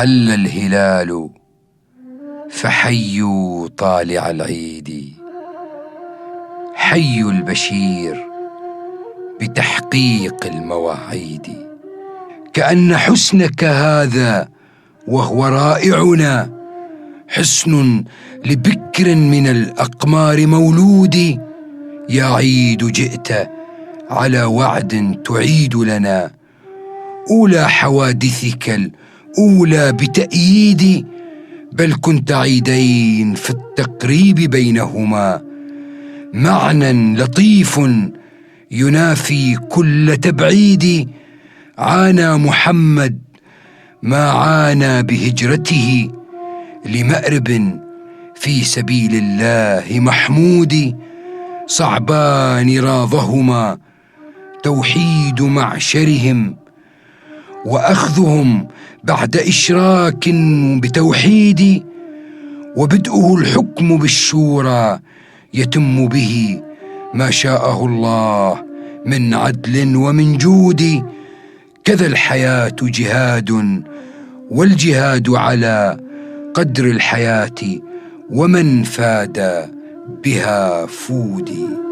هل الهلال فحيوا طالع العيد. حي البشير بتحقيق المواعيد. كأن حسنك هذا وهو رائعنا حسن لبكر من الأقمار مولود. يا عيد جئت على وعد تعيد لنا. أولى حوادثك الأولى بتأييد بل كنت عيدين في التقريب بينهما. معنى لطيف ينافي كل تبعيد. عانى محمد ما عانى بهجرته لمأرب في سبيل الله محمود. صعبان راضهما توحيد معشرهم وأخذهم بعد إشراك بتوحيد وبدءه الحكم بالشورى يتم به ما شاءه الله من عدل ومن جود. كذا الحياة جهاد والجهاد على قدر الحياة ومن فاد بها فودي.